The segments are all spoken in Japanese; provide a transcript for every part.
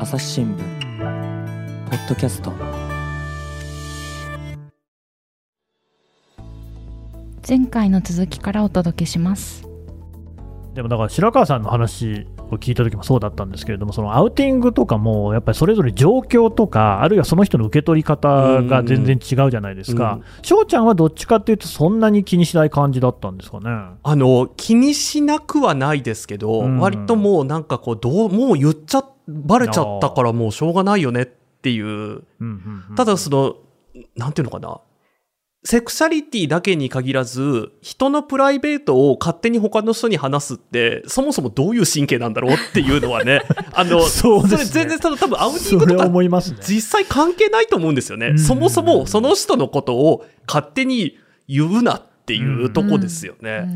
朝日新聞ポッドキャスト。前回の続きからお届けします。でもだから白川さんの話を聞いた時もそうだったんですけれども、そのアウティングとかも、やっぱりそれぞれ状況とか、あるいはその人の受け取り方が全然違うじゃないですか、翔、うん、ちゃんはどっちかっていうと、そんなに気にしない感じだったんですかね。あの気にしなくはないですけど、うん、割ともうなんかこうどう、もう言っちゃ、ばれちゃったからもうしょうがないよねっていう、ただその、なんていうのかな、セクシャリティだけに限らず、人のプライベートを勝手に他の人に話すって、そもそもどういう神経なんだろうっていうのはね、あの、そう、ね、それ全然多分アウティングとか、実際関係ないと思うんですよね。そもそもその人のことを勝手に言うなっていうとこですよね。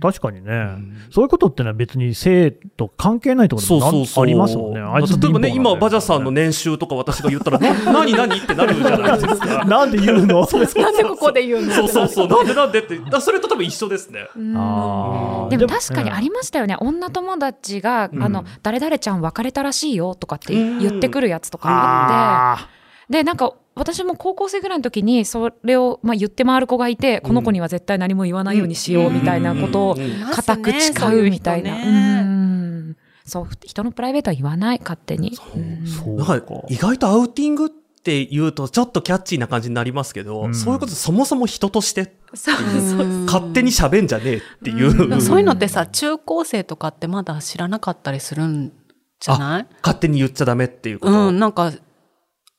確かにね、うん、そういうことってのは別に性と関係ないところもありますもんね。例えばね、今、バジャさんの年収とか私が言ったら、何何ってなるじゃないですか。なんで言うの？なんでここで言うの？そうそうそう、なんでなんでって、それと多分一緒ですね。でも確かにありましたよね、女友達が、あの、誰々ちゃん別れたらしいよとかって言ってくるやつとかあって、で、なんか、私も高校生ぐらいの時にそれを、まあ、言って回る子がいて、この子には絶対何も言わないようにしようみたいなことを固く誓うみたいな。そう人のプライベートは言わない勝手に。そうか。意外とアウティングって言うとちょっとキャッチーな感じになりますけど、うん、そういうことそもそも人として勝手に喋んじゃねえっていう、うん、そういうのってさ中高生とかってまだ知らなかったりするんじゃない？勝手に言っちゃダメっていうこと、うん、なんか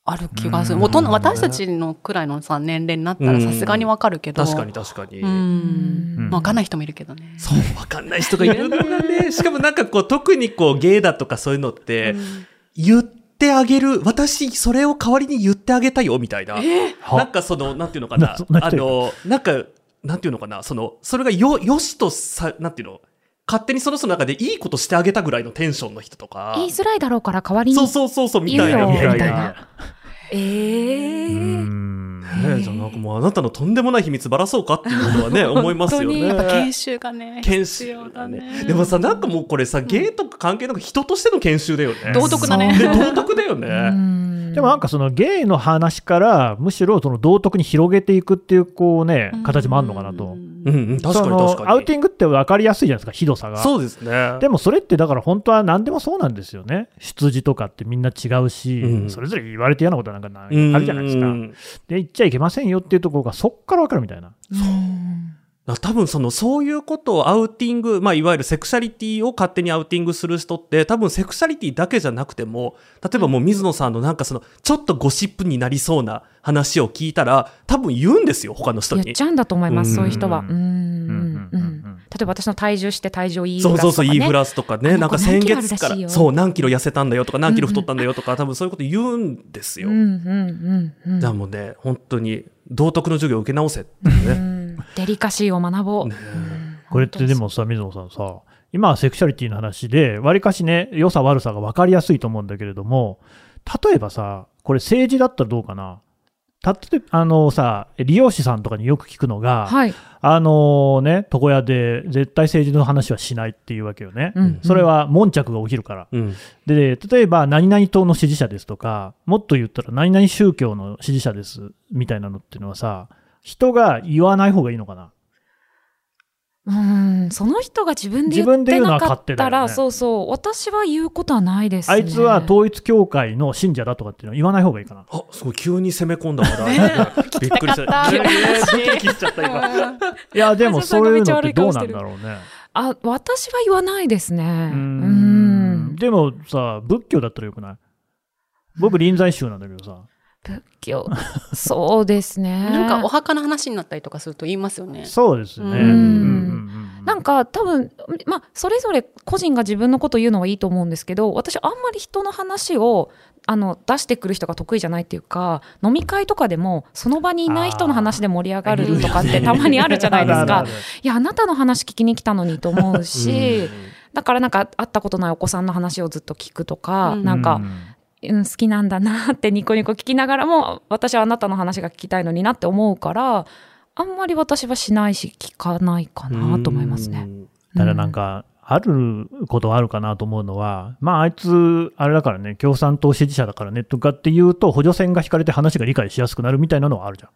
ある気がする。大人、私たちのくらいのさ、年齢になったらさすがにわかるけど。確かに確かに。うん。わかんない人もいるけどね。そう、わかんない人がいるんだね。しかもなんかこう、特にこう、ゲイだとかそういうのって、言ってあげる、私、それを代わりに言ってあげたよ、みたいな。えー、なんかその、なんていうのかな。あの、なんか、なんていうのかな。その、それがよ、よしとさ、なんていうの？勝手にその人の中でいいことしてあげたぐらいのテンションの人とか。言いづらいだろうから代わりに。そうそうそうそう、みたいな。みたいな。ええー。ねじゃあなんかもうあなたのとんでもない秘密ばらそうかっていうことはね、思いますよね。やっぱ研修がね。研修だね。でもさ、なんかもうこれさ、ゲイとか関係なく人としての研修だよね。道徳だね。道徳だよね。でもなんかそのゲイの話からむしろその道徳に広げていくっていうこうね形もあるのかなと。うんうん、確かに確かに。アウティングって分かりやすいじゃないですか、ひどさが。そうですね。でもそれってだから本当は何でもそうなんですよね。出自とかってみんな違うし、うん、それぞれ言われて嫌なことなんかあるじゃないですか。で、言っちゃいけませんよっていうところがそっから分かるみたいな。そう。多分その、そういうことをアウティング、まあ、いわゆるセクシャリティを勝手にアウティングする人って、多分セクシャリティだけじゃなくても、例えばもう水野さんのなんかその、ちょっとゴシップになりそうな話を聞いたら、多分言うんですよ、他の人に。言っちゃうんだと思います、そういう人は。うん。例えば私の体重して体重いいフラスとか、ね、そうそうそう、いいフラスとかね、なんか先月から、そう、何キロ痩せたんだよとか、何キロ太ったんだよとか、多分そういうこと言うんですよ。うんうんうん、じゃあもうね、本当に、道徳の授業を受け直せってね。デリカシーを学ぼう。ね、これってでもさ、水野さんさ、今はセクシャリティの話で、わりかしね、良さ悪さが分かりやすいと思うんだけれども、例えばさ、これ政治だったらどうかな？たってあのさ、理容師さんとかによく聞くのが、はい、あのね、床屋で絶対政治の話はしないっていうわけよね。うん。うん、それは悶着が起きるから、うん、で、例えば何々党の支持者ですとか、もっと言ったら何々宗教の支持者ですみたいなのっていうのはさ、人が言わない方がいいのかな？うんその人が自分で言ってなかったら、ね、そうそう私は言うことはないです、ね、あいつは統一教会の信者だとかっていうのは言わない方がいいかな。あすごい急に攻め込んだから、ね、びっくりした。いやでもそういうのってどうなんだろうね。あ私は言わないですね。うん。でもさ仏教だったらよくない？僕臨済宗なんだけどさ仏教。そうですね。なんかお墓の話になったりとかすると言いますよね。そうですね。うん。なんか多分まあそれぞれ個人が自分のこと言うのはいいと思うんですけど私あんまり人の話をあの出してくる人が得意じゃないっていうか飲み会とかでもその場にいない人の話で盛り上がるとかってたまにあるじゃないですか。いやあなたの話聞きに来たのにと思うし、だからなんか会ったことないお子さんの話をずっと聞くとか、なんかうん、好きなんだなってニコニコ聞きながらも私はあなたの話が聞きたいのになって思うからあんまり私はしないし聞かないかなと思いますね。ただなんか、あることはあるかなと思うのは、まあ、あいつ、あれだからね、共産党支持者だからねとかっていうと、補助線が引かれて話が理解しやすくなるみたいなのはあるじゃん。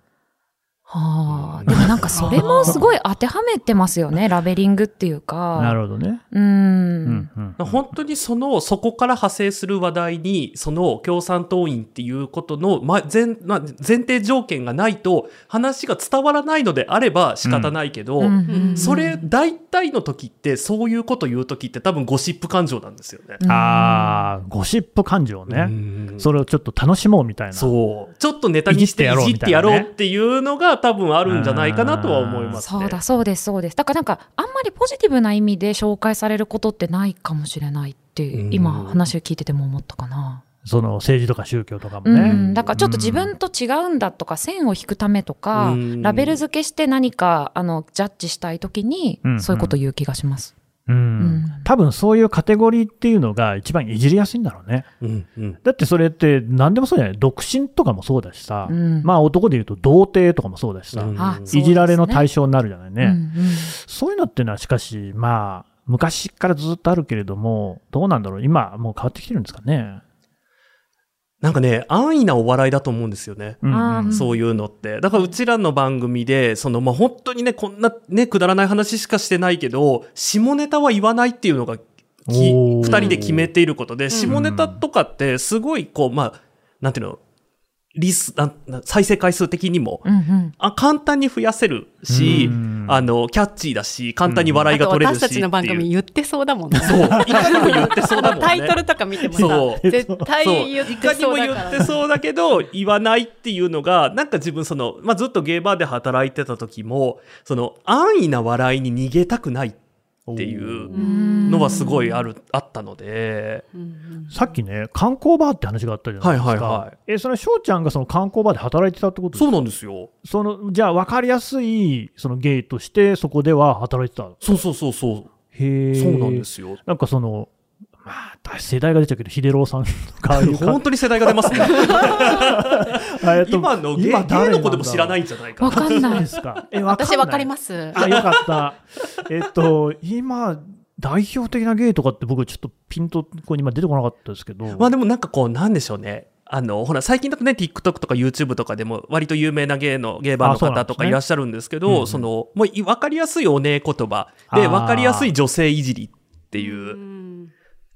はあ、でもなんかそれもすごい当てはめてますよね、ラベリングっていうか。なるほどね。うん。うんうん本当にその、そこから派生する話題に、その共産党員っていうことの、ま、前、ま、前提条件がないと、話が伝わらないのであれば仕方ないけど、うんうんそれ、大体の時って、そういうこと言う時って多分ゴシップ感情なんですよね。ああ、ゴシップ感情ね。うんそれをちょっと楽しもうみたいな。そう。ちょっとネタにしていいじってやろうじってやろうみたいなねっていうのが多分あるんじゃないかなとは思いますね。そうだ、そうです、そうです。だからなんか、あんまりポジティブな意味で紹介されることってないかもしれないって、うん今話を聞いてても思ったかな。その政治とか宗教とかもうね。ん、だからちょっと自分と違うんだとか、線を引くためとか、うんラベル付けして何か、あの、ジャッジしたいときにうん、そういうこと言う気がします。うん。ん。多分そういうカテゴリーっていうのが一番いじりやすいんだろうね。うんうん。だってそれって何でもそうじゃない。独身とかもそうだしさ、うん。まあ男で言うと童貞とかもそうだしさ、うん。あいじられの対象象になるじゃないね。うんうん。そういうのっていうのはしかし、まあ、昔からずっとあるけれども、どうなんだろう、今、もう変わってきてるんですかね。なんかね、安易なお笑いだと思うんですよね。うんそういうのって。だからうちらの番組で、その、まあ、本当にね、こんなね、くだらない話しかしてないけど、下ネタは言わないっていうのが、二人で決めていることで、下ネタとかって、すごい、こう、まあ、なんていうの、リス、な再生回数的にも、うんうん。あ簡単に増やせるしうん、あの、キャッチーだし、簡単に笑いが取れるし私たちの番組言ってそうだもんね。そう、いかにも言ってそうだもんね。タイトルとか見てもさそう、絶対言っていかにもそうだから。言ってそうだけど、言わないっていうのが、なんか自分その、まあ、ずっとゲーバーで働いてた時も、その、安易な笑いに逃げたくないっていうのはすごいある、あったので、さっきね、観光バーって話があったじゃないですか。はいはいはいえ、その翔ちゃんがその観光バーで働いてたってことですか？そうなんですよ。その、じゃあ分かりやすい、そのゲイとして、そこでは働いてた。そうそうそうそう。へえ。そうなんで。すよ。なんかその、まあ、世代が出ちゃうけど、秀郎さんとか、本当に世代が出ますね。えっと今のゲイ今誰ゲイの子でも知らないんじゃないかわかんない。すか？え、わかんない私わかります。あ、よかった。えっと、今、代表的なゲイとかって僕ちょっとピンとここに今出てこなかったですけど。まあでもなんかこう、なんでしょうね。あの、ほら、最近だとね、TikTok とか YouTube とかでも、割と有名なゲイの、ゲイバーの方とかいらっしゃるんですけど、うんうんその、もうい、わかりやすいおねえ言葉で、わかりやすい女性いじりっていう、うん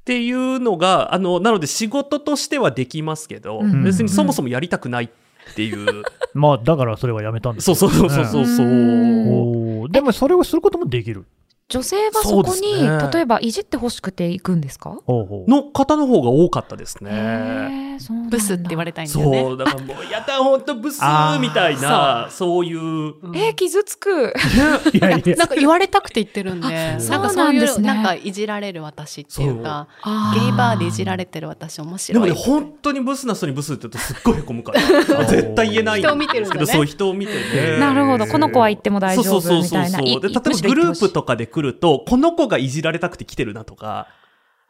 っていうのが、あの、なので仕事としてはできますけど、うん別にそもそもやりたくないっていう。まあ、だからそれはやめたんですそうそうそうそうそうそう。うんでもそれをすることもできる。女性はそこそうに、ね例えばいじってほしくて行くんですか？ほうほうの方の方が多かったですね。ブスって言われたいんだよね。そう、だからもう、やだ、ほんとブスみたいな、そういう、えー、傷つく。いやいや なんか言われたくて言ってるんで、あなんかそそうういう、なんですねなんかいじられる私っていうか、あゲイバーでいじられてる私面でも白い。ね、本当にブスな人にブスって言うとすっごいへこむから、絶対言えないん人を見てるんだねですけど、そう人を見てね。なるほど。この子は言っても大丈そうそう夫そうそうそう。みたいな。いで、例えばグループとかで来ると、この子がいじられたくて来てるなとか、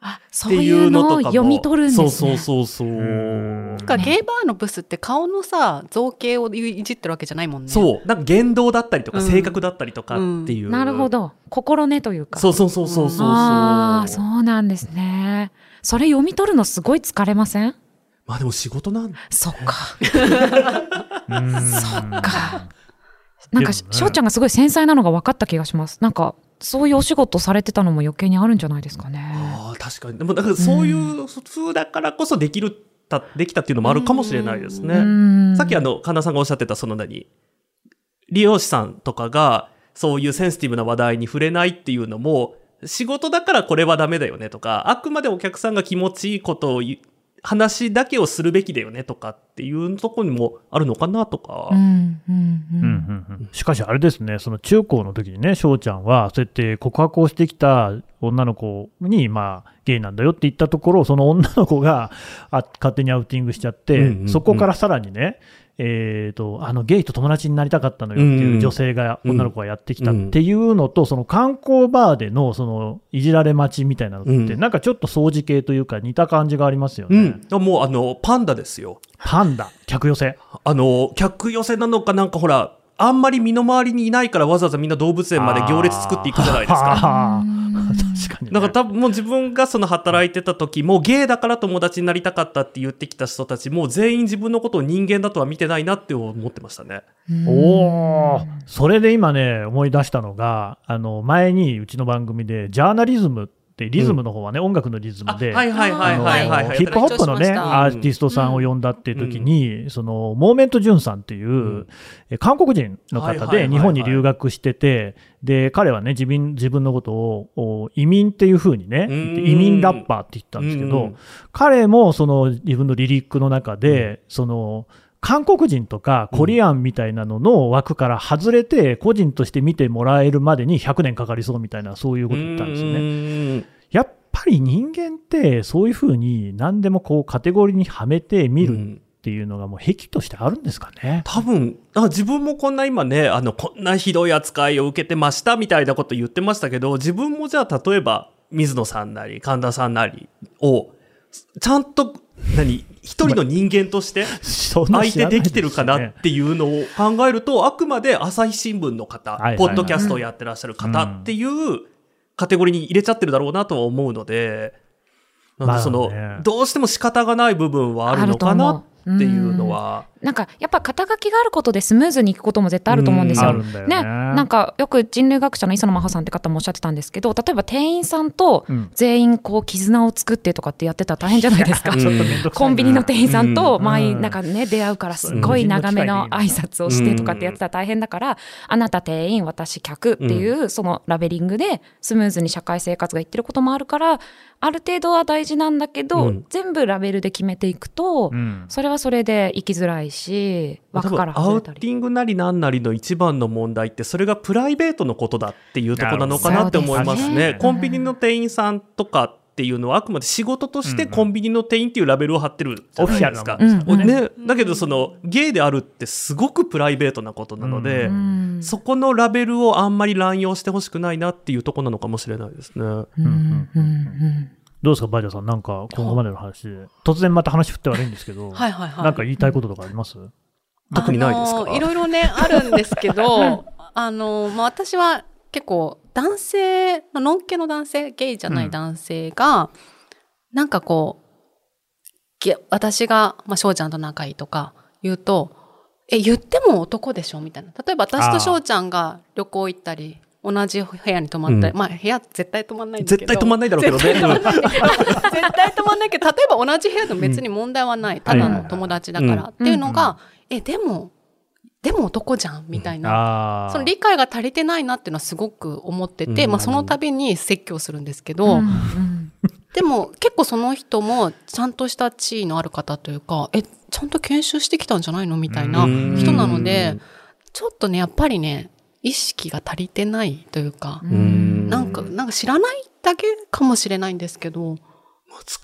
あ、っていそういううのとかも。のを読み取るんですね。そうそうそうそう。んなんかゲイバーのブスって顔のさ、造形をいじってるわけじゃないもんね。そう。なんか言動だったりとか、うん性格だったりとかっていう。なるほ。ど。心根というか。そうそうそうそうそうそう。ああ、そうなんですね。それ読み取るのすごい疲れません？まあでも仕事なんそっか。うんそっか。なんか、でもね翔ちゃんがすごい繊細なのが分かった気がします。なんか、そういうお仕事されてたのも余計にあるんじゃないですかね。ああ、確かに。でも、だからそういう風だからこそできる、た、できたっていうのもあるかもしれないですうね。んさっきあの、神田さんがおっしゃってた、その何、利用者さんとかが、そういうセンシティブな話題に触れないっていうのも、仕事だからこれはダメだよねとか、あくまでお客さんが気持ちいいことを話だけをするべきだよねとかっていうところにもあるのかなとか。しかしあれですね、その中高の時にね、翔ちゃんは、そうやって告白をしてきた女の子に、まあ、ゲイなんだよって言ったところ、その女の子があ勝手にアウティングしちゃって、そこからさらにね、えー、とあのゲイと友達になりたかったのよっていう女性が、うん女の子がやってきたっていうのと、その観光バーでのそのいじられ待ちみたいなのって、うんなんかちょっと掃除系というか、似た感じがありますよね。うん。もうあの、パンダですよ。パンダ、客寄せ。あの、客寄せなのかなんかほら、あんまり身の回りにいないからわざわざみんな動物園まで行列作っていくじゃないですか。確かに、ね。なんか多分もう自分がその働いてた時もゲイだから友達になりたかったって言ってきた人たちも全員自分のことを人間だとは見てないなって思ってましたね。おお、それで今ね、思い出したのが、あの、前にうちの番組で、ジャーナリズムって、リズムの方はね、音楽のリズムで、はいはいはいはいはい、はい。ヒップホップのね、アーティストさんを呼んだっていう時に、その、モーメント・ジュンさんっていう、韓国人の方で日本に留学してて、で、彼はね、自分、自分のことをお移民っていう風にね、うん。移民ラッパーって言ったんですけどうん、彼もその自分のリリックの中で、その、韓国人とかコリアンみたいなのの枠から外れて、個人として見てもらえるまでに100年かかりそうみたいな、そういうこと言ったんですよね。ね。やっぱり人間ってそういうふうに何でもこうカテゴリーにはめて見るっていうのがもう癖としてあるんですかね。多分あ自分もこんな今ねあのこんなひどい扱いを受けてましたみたいなこと言ってましたけど自分もじゃあ例えば水野さんなり神田さんなりをちゃんと何一人の人間として相手できてるかなっていうのを考えると、あくまで朝日新聞の方、ポッドキャストをやってらっしゃる方っていうカテゴリーに入れちゃってるだろうなとは思うので、なんかその、どうしても仕方がない部分はあるのかなっていうのは、なんかやっぱ肩書きがあることでスムーズにいくことも絶対あると思うんですよ。うん。よね。なんかよく人類学者の磯野真帆さんって方もおっしゃってたんですけど例えば店員さんとうん。全員こう絆を作ってとかってやってたら大変じゃないですか。うんコンビニの店員さんとうん。毎なんかね出会うからすっごい長めの挨拶をしてとかってやってたら大変だからあなた店員私客っていうそのラベリングでスムーズに社会生活がいってることもあるからある程度は大事なんだけどうん全部ラベルで決めていくとうんそれはそれで生きづらいし枠からアウ外れたり。ティングなりなんなりの一番の問題って、それがプライベートのことだっていうところなのかなって思いますね。ねコンビニの店員さんとかっていうのはあくまで仕事としてコンビニの店員っていうラベルを貼ってるじゃオフィシャルないですか？なもんですからね。ね、だけどそのゲイであるってすごくプライベートなことなので、うんそこのラベルをあんまり乱用してほしくないなっていうところなのかもしれないですね。うんうんうんどうですか、バージャさん、なんか今後までの話で、突然また話振って悪いんですけど、はいはいはい。なんか言いたいこととかあります？特にないですか？あのいろいろね、あるんですけど、あの、まあ、私は結構男性、まあのんけの男性、ゲイじゃない男性が、なんかこう、げ私が、まあ、翔ちゃんと仲いいとか言うと、え、言っても男でしょ？みたいな。例えば私と翔ちゃんが旅行行ったり、同じ部屋に泊まったり、うんまあ部屋絶対泊まんないんですけど。絶対止まんないだろうけどね。絶対止まんないけど、例えば同じ部屋でも別に問題はない。ただの友達だから。っていうのが、え、でも、でも男じゃんみたいな。あその理解が足りてないなっていうのはすごく思ってて、うん。まあその度に説教するんですけうど、んうん。でも結構その人もちゃんとした地位のある方というか、え、ちゃんと研修してきたんじゃないの？みたいなうん。人なので、ちょっとね、やっぱりね、意識が足りてないというか、うん。なんか、なんか知らないだけかもしれないんですけど、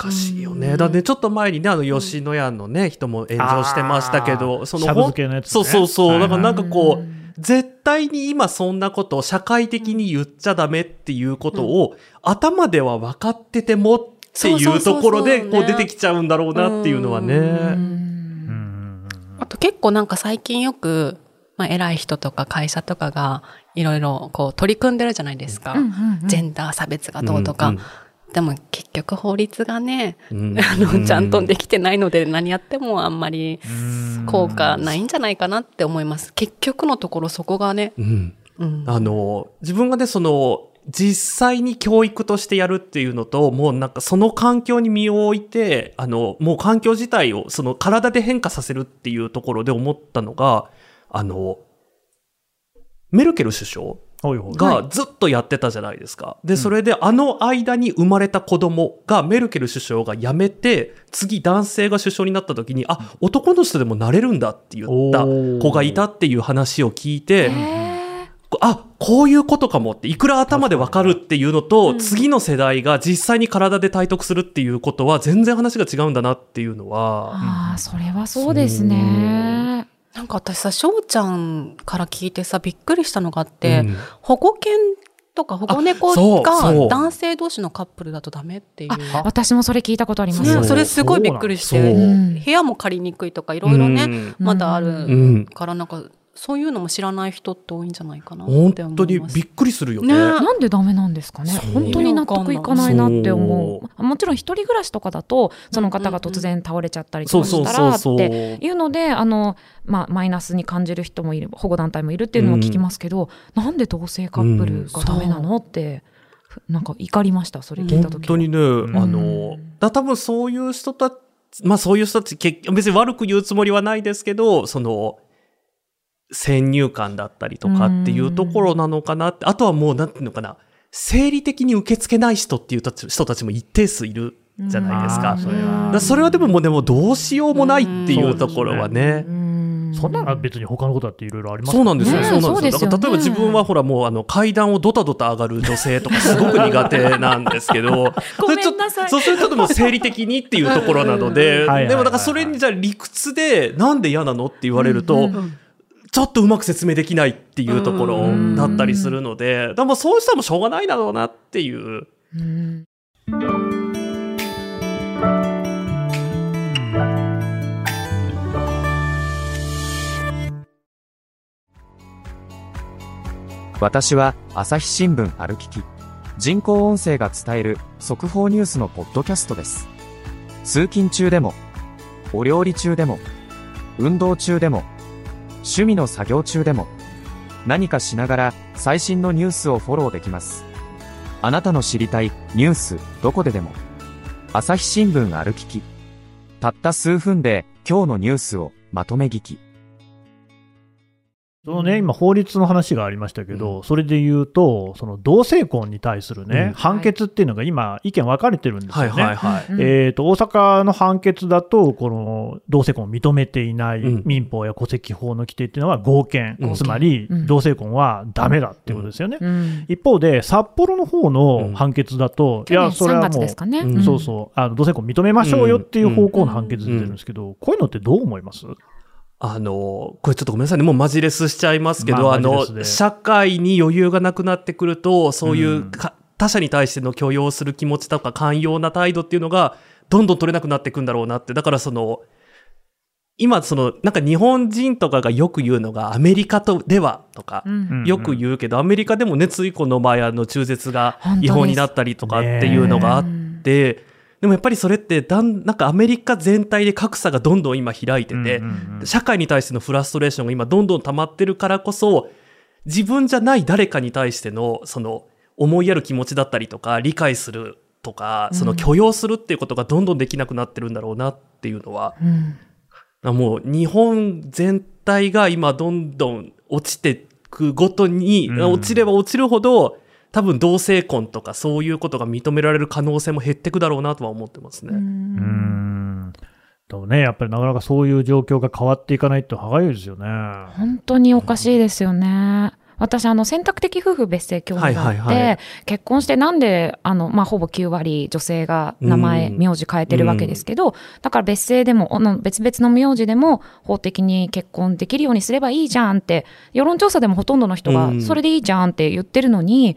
難しいよね。だってちょっと前にね、あの、吉野家のね、人も炎上してましたけど、その、ね。そうそうそう。はいはい。だからなんかこう、うん。絶対に今そんなことを社会的に言っちゃダメっていうことを、頭では分かっててもっていうところで、こう出てきちゃうんだろうなっていうのはね。うん。うん。あと結構なんか最近よく、まあ偉い人とか会社とかがいろいろこう取り組んでるじゃないですか。うんうんうん。ジェンダー差別がどうとか。うんでも結局法律がね、うん。あの、ちゃんとできてないので何やってもあんまりうん。効果ないんじゃないかなって思います。結局のところそこがね、うん。うん。あの、自分がね、その、実際に教育としてやるっていうのと、もうなんかその環境に身を置いて、あの、もう環境自体をその体で変化させるっていうところで思ったのが、あの、メルケル首相がずっとやってたじゃないですか。で、それであの間に生まれた子供がメルケル首相が辞めて、次男性が首相になった時に、あ、男の人でもなれるんだって言った子がいたっていう話を聞いて、あ、こういうことかもって、いくら頭でわかるっていうのと、次の世代が実際に体で体得するっていうことは、全然話が違うんだなっていうのは、ああ、それはそうですね。なんか私さ、翔ちゃんから聞いてさ、びっくりしたのがあって、うん。保護犬とか保護猫が男性同士のカップルだとダメっていう。あ私もそれ聞いたことあります。ねそれすごいびっくりして、う。ん。部屋も借りにくいとかいろいろね、うん。まだあうるん。からなんか、そういうのも知らない人って多いんじゃないかなって思います。本当にびっくりするよね。ね。なんでダメなんですかね。本当に納得いかないなって思そう。うもちろん一人暮らしとかだとその方が突然倒れちゃったりとそうかしたらっ。ていうのであの、まあ、マイナスに感じる人もいる保護団体もいるっていうのは聞きますけど、なんで同性カップルがダメなのってなんか怒りましたそれ聞いた時本当にね、ん。あの、だ多分そういう人たち、まあそういう人たち、結別に悪く言うつもりはないですけど、その、先入観だったりとかっていうところなのかなって、あとはもうなんていうのかな、生理的に受け付けない人っていう人たちも一定数いるじゃないですか。それはそれはでももうでもどうしようもないっていうところはね。うん。そんなのは別に他のことだっていろいろありますそうなんですよ、ねそうなんですよ。ね。だから例えば自分はほらもうあの階段をドタドタ上がる女性とかすごく苦手なんですけど、ごめんなさい。それちょっとそうするともう生理的にっていうところなので、でもだからそれにじゃあ理屈でなんで嫌なのって言われると、ちょっとうまく説明できないっていうところだったりするので、だからもうそうしたらもうしょうがないだろうなっていう。うん。私は朝日新聞歩きき人工音声が伝える速報ニュースのポッドキャストです。通勤中でもお料理中でも運動中でも趣味の作業中でも何かしながら最新のニュースをフォローできます。あなたの知りたいニュースどこででも朝日新聞あるききたった数分で今日のニュースをまとめ聞き。そのね、今、法律の話がありましたけど、それで言うと、その同性婚に対するね、うん。判決っていうのが今、意見分かれてるんですはいよね。はいはい。うんえー、と大阪の判決だと、この同性婚を認めていないうん。民法や戸籍法の規定っていうのは合憲、うん。つまりうん。同性婚はダメだっていうことですよね。うん。一方で、札幌の方の判決だと、いや、それ3はもうね、うん。そうそう。あの、同性婚認めましょうよっていう方向の判決出てるんですけど、こういうのってどう思います？あの、これちょっとごめんなさいね。もうマジレスしちゃいますけど、まああ、の社会に余裕がなくなってくると、そういううん。か、他者に対しての許容する気持ちとか寛容な態度っていうのが、どんどん取れなくなっていくんだろうなって。だからその、今その、なんか日本人とかがよく言うのが、アメリカとではとか、うん。よく言うけど、アメリカでもね、ついこの前、あの、中絶が違法になったりとかっていうのがあって、でもやっぱりそれってだん、なんかアメリカ全体で格差がどんどん今開いてて、社会に対してのフラストレーションが今どんどん溜まってるからこそ、自分じゃない誰かに対しての、その、思いやる気持ちだったりとか、理解するとか、その許容するっていうことがどんどんできなくなってるんだろうなっていうのは、うん。もう日本全体が今どんどん落ちていくごとに、うん。落ちれば落ちるほど、多分同性婚とかそういうことが認められる可能性も減っていくだろうなとは思ってますね。うーんでもね、やっぱりなかなかそういう状況が変わっていかないと歯がゆいですよね。本当におかしいですよね。私、あの、選択的夫婦別姓協会があって、はいはいはい結婚してなんで、あの、まあ、ほぼ9割女性が名前、うん名字変えてるわけですけど、だから別姓でも、あの別々の名字でも法的に結婚できるようにすればいいじゃんって、世論調査でもほとんどの人がう、んそれでいいじゃんって言ってるのに、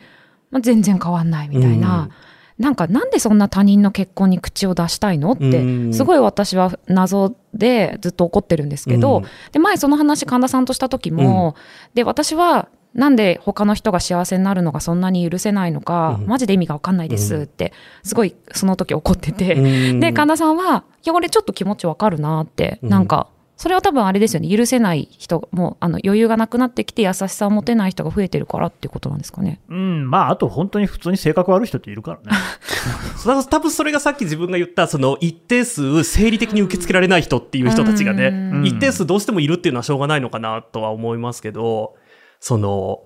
まあ、全然変わんないみたいな。うん。なんかなんでそんな他人の結婚に口を出したいのって、うん。すごい私は謎でずっと怒ってるんですけど、うん。で前その話神田さんとした時も、で私はなんで他の人が幸せになるのがそんなに許せないのか、うん。マジで意味がわかんないですって、すごいその時怒ってて、うん。で神田さんは「いや俺ちょっと気持ちわかるな」って、うん。なんかそれは多分あれですよね許せない人もうあの余裕がなくなってきて優しさを持てない人が増えてるからっていうことなんですかね。うん、まあ、あと本当に普通に性格悪い人っているからね。多分それがさっき自分が言った、その一定数生理的に受け付けられない人っていう人たちがね、うん一定数どうしてもいるっていうのはしょうがないのかなとは思いますけど、その、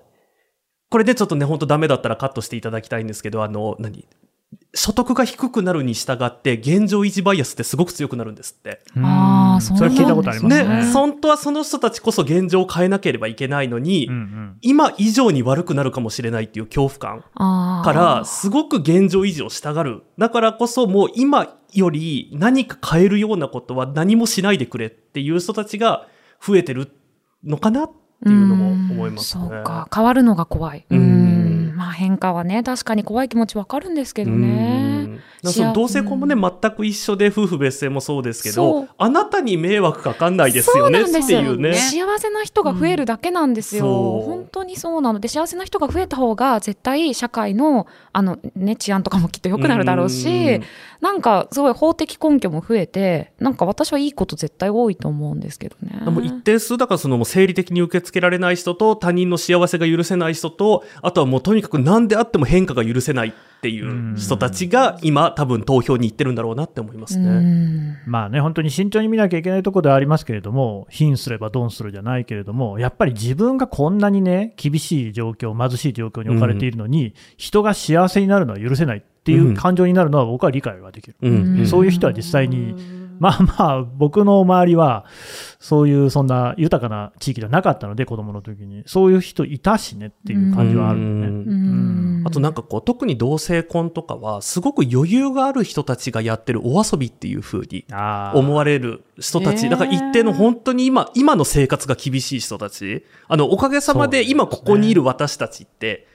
これでちょっとね、本当ダメだったらカットしていただきたいんですけど、あの、何？所得が低くなるに従って現状維持バイアスってすごく強くなるんですって。あーうんそれ聞いたことありますね。ね、本当はその人たちこそ現状を変えなければいけないのに、うんうん今以上に悪くなるかもしれないっていう恐怖感から、すごく現状維持をしたがる。だからこそ、もう今より何か変えるようなことは何もしないでくれっていう人たちが増えてるのかなっていうのも思いますね。うんそうか変わるのが怖い。ううんんまあ変化はね確かに怖い気持ちわかるんですけどね。その同性婚もね、全く一緒で夫婦別姓もそうですけどあなたに迷惑かかんないですよねっていうね。幸せな人が増えるだけなんですよ、う。ん、本当にそうなの。で幸せな人が増えた方が絶対社会のあの、ね、治安とかもきっと良くなるだろうし、うん、なんかすごい法的根拠も増えてなんか私はいいこと絶対多いと思うんですけどね。でも一定数だからその生理的に受け付けられない人と他人の幸せが許せない人とあとはもうとにかく何であっても変化が許せないっていう人たちが今多分投票に行ってるんだろうなって思いますね。まあね本当に慎重に見なきゃいけないところではありますけれども貧すればドンするじゃないけれどもやっぱり自分がこんなにね厳しい状況貧しい状況に置かれているのに、人が幸せになるのは許せないっていう感情になるのは僕は理解ができる、うん。うん、そういう人は実際にまあまあ、僕の周りは、そういうそんな豊かな地域ではなかったので、子供の時に。そういう人いたしねっていう感じはあるよね。あとなんかこう、特に同性婚とかは、すごく余裕がある人たちがやってるお遊びっていうふうに思われる人たち。だから一定の本当に今、今の生活が厳しい人たち。あの、おかげさまで今ここにいる私たちって、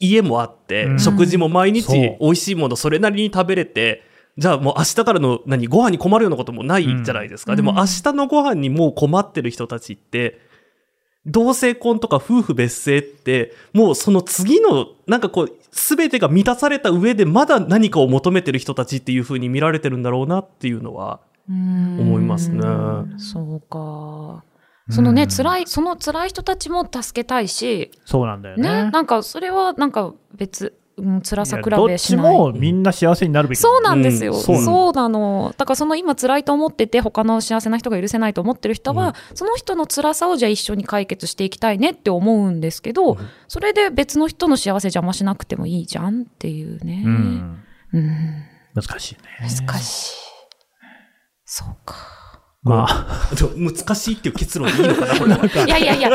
家もあって、食事も毎日美味しいものそれなりに食べれて、じゃあもう明日からの何、ご飯に困るようなこともないじゃないですか。うん、でも明日のご飯にもう困ってる人たちって、同性婚とか夫婦別姓って、もうその次の、なんかこう、すべてが満たされた上でまだ何かを求めてる人たちっていうふうに見られてるんだろうなっていうのは思いますね。そうか。そのね、辛い、その辛い人たちも助けたいし。そうなんだよね。ね、なんかそれはなんか別、うん、辛さ比べしない。どっちもみんな幸せになるべき、そうなんですよ、うん、そうなの。だからその今辛いと思ってて、他の幸せな人が許せないと思ってる人は、うん、その人の辛さをじゃあ一緒に解決していきたいねって思うんですけど、それで別の人の幸せ邪魔しなくてもいいじゃんっていうね。うん。難しいね。難しい。そうか。まあ、難しいっていう結論でいいのかな、これ いやいやいや、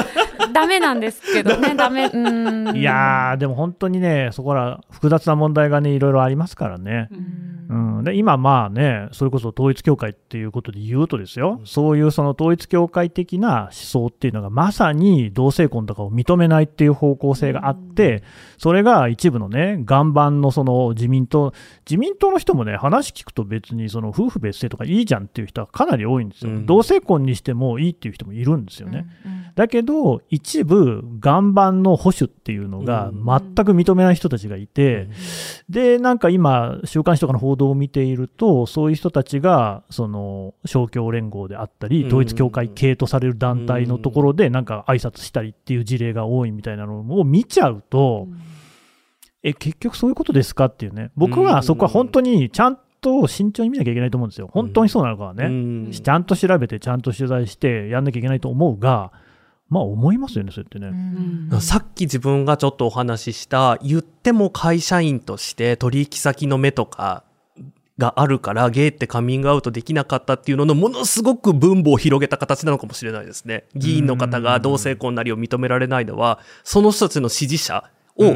ダメなんですけどね、ダメ。うん。いやー、でも本当にね、そこら複雑な問題がね、いろいろありますからね。うん、うん、で今、まあね、それこそ統一教会っていうことで言うとですよ、そういうその統一教会的な思想っていうのが、まさに同性婚とかを認めないっていう方向性があって、それが一部のね、岩盤のその自民党、自民党の人もね、話聞くと別にその夫婦別姓とかいいじゃんっていう人はかなり多いんですですよ、うん、同性婚にしてもいいっていう人もいるんですよね。うんうん、だけど、一部、岩盤の保守っていうのが全く認めない人たちがいて、うん、で、なんか今、週刊誌とかの報道を見ていると、そういう人たちが、その、勝共連合であったり、統一教会系とされる団体のところで、なんか挨拶したりっていう事例が多いみたいなのを見ちゃうと、え、結局そういうことですか？っていうね。僕はそこは本当にちゃんと慎重に見なきゃいけないと思うんですよ、本当にそうなのかはね、うん、ちゃんと調べて、ちゃんと取材して、やんなきゃいけないと思うが、まあ思いますよね、そうやってね、うん、さっき自分がちょっとお話しした、言っても会社員として取引先の目とかがあるから、ゲイってカミングアウトできなかったっていうののものすごく分母を広げた形なのかもしれないですね。議員の方が同性婚なりを認められないのは、その人たちの支持者を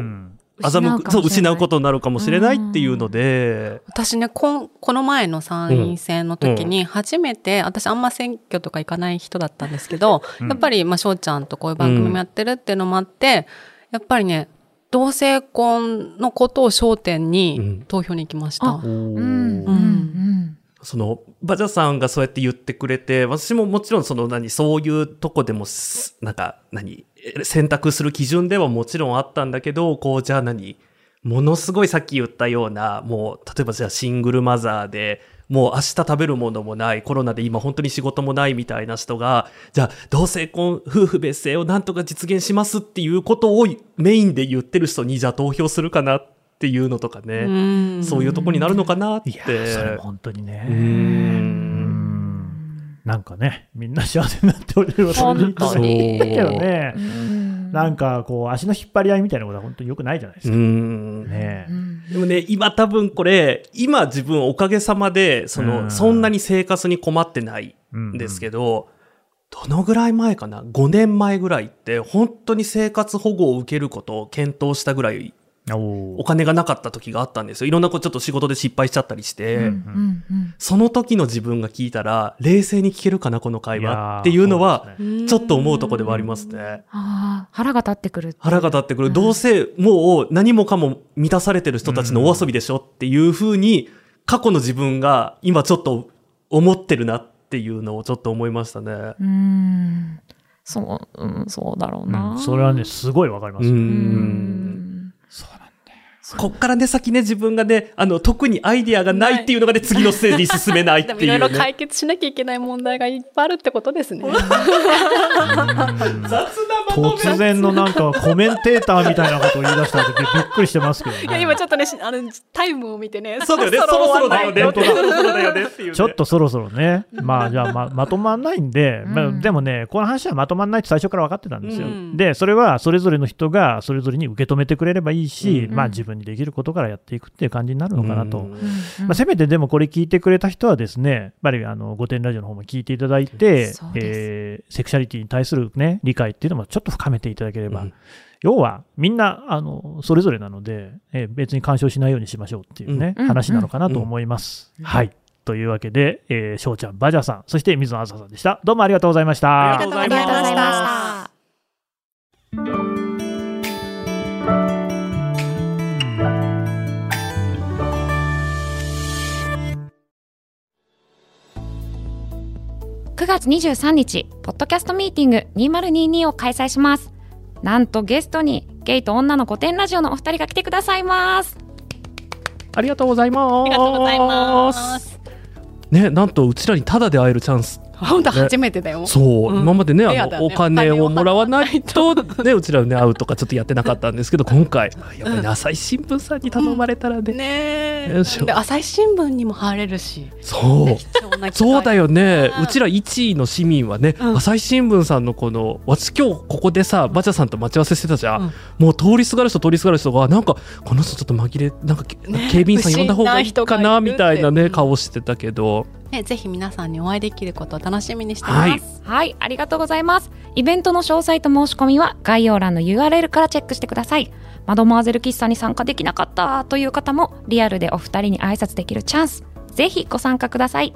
欺く、そう、失うことになるかもしれないっていうので。私ね、こ、この前の参院選の時に、初めて、私あんま選挙とか行かない人だったんですけど、うん、やっぱり、まあ、翔ちゃんとこういう番組もやってるっていうのもあって、やっぱりね、同性婚のことを焦点に投票に行きました。うん。うん。その、バジャさんがそうやって言ってくれて、私ももちろんその何、そういうとこでも、なんか、何、選択する基準ではもちろんあったんだけど、こう、じゃあ何？ものすごいさっき言ったような、もう、例えばじゃあシングルマザーで、もう明日食べるものもない、コロナで今本当に仕事もないみたいな人が、じゃあ同性婚、夫婦別姓をなんとか実現しますっていうことをメインで言ってる人に、じゃあ投票するかなっていうのとかね、うそういうとこになるのかなって。いや、それ本当にね。うんなんかね、みんな幸せになっておれればそれでいいといいけどね、なんかこう、足の引っ張り合いみたいなことは本当によくないじゃないですか。ね、でもね、今多分これ、今自分おかげさまで、その、そんなに生活に困ってないんですけど、どのぐらい前かな ?5 年前ぐらいって、本当に生活保護を受けることを検討したぐらいお金がなかった時があったんですよ。いろんなこうちょっと仕事で失敗しちゃったりして、うんうん。その時の自分が聞いたら、冷静に聞けるかな、この会話。っていうのは、ちょっと思うとこではありますね。腹が立ってくる腹が立ってくる。どうせもう何もかも満たされてる人たちのお遊びでしょっていうふうに、過去の自分が今ちょっと思ってるなっていうのをちょっと思いましたね。うーん。そう、うん、そうだろうな、うんそれはね、すごいわかりますうよ。うんこっからね、先ね、自分がね、あの、特にアイディアがないっていうのがね、次のステージに進めないっていう、ね。いろいろ解決しなきゃいけない問題がいっぱいあるってことですね。突然のなんかコメンテーターみたいなことを言い出した時びっくりしてますけどいやね。今ちょっとね、しあのタイムを見てね、そうだよね、そろそろだよね。そろそろだよねっていう、ね。ちょっとそろそろね、まあじゃあままとまんないんで、まあ、でもね、この話はまとまんないって最初から分かってたんですよ。うんで、それはそれぞれの人がそれぞれに受け止めてくれればいいし、うんまあ自分にできることからやっていくっていう感じになるのかなと。うんうんまあ、せめてでもこれ聞いてくれた人はですね、やっぱりあの、御殿ラジオの方も聞いていただいてえーセクシャリティに対するね、理解っていうのもちょっと深めていただければ、うん要はみんな、あの、それぞれなので、えー別に干渉しないようにしましょうっていうね、うん話なのかなと思います。はい。というわけで、えー、翔ちゃん、バジャさん、そして水野あささんでした。どうもありがとうございました。ありがとうございました。9月23日、ポッドキャストミーティング2022を開催します。なんとゲストにゲイと女の古典ラジオのお二人が来てくださいます。ありがとうございます。ありがとうございます。ね、なんとうちらにタダで会えるチャンス。本当初めてだよ。そう、うん。今までね、ね。お金をも。らわないと、ね、うちらね、会うとかちょっとやってなかったんですけど、今回、やっぱりね朝日新聞さんに頼まれたらね、ね朝日新聞にも貼れるし。そう。そうだよね。うちら1位の市民はね、うん。朝日新聞さんのこの、私今日ここでさ、バチャさんと待ち合わせしてたじゃん。うん。もう通りすがる人通りすがる人が、なんか、この人ちょっと紛れ、なんか、ね警備員さん呼んだ方がいいかな、みたいなね、うん顔してたけど。ね、ぜひ皆さんにお会いできることを楽しみにしてます。はいはい、ありがとうございます。イベントの詳細と申し込みは概要欄の URL からチェックしてください。マドモアゼル喫茶に参加できなかったという方もリアルでお二人に挨拶できるチャンス。ぜひご参加ください。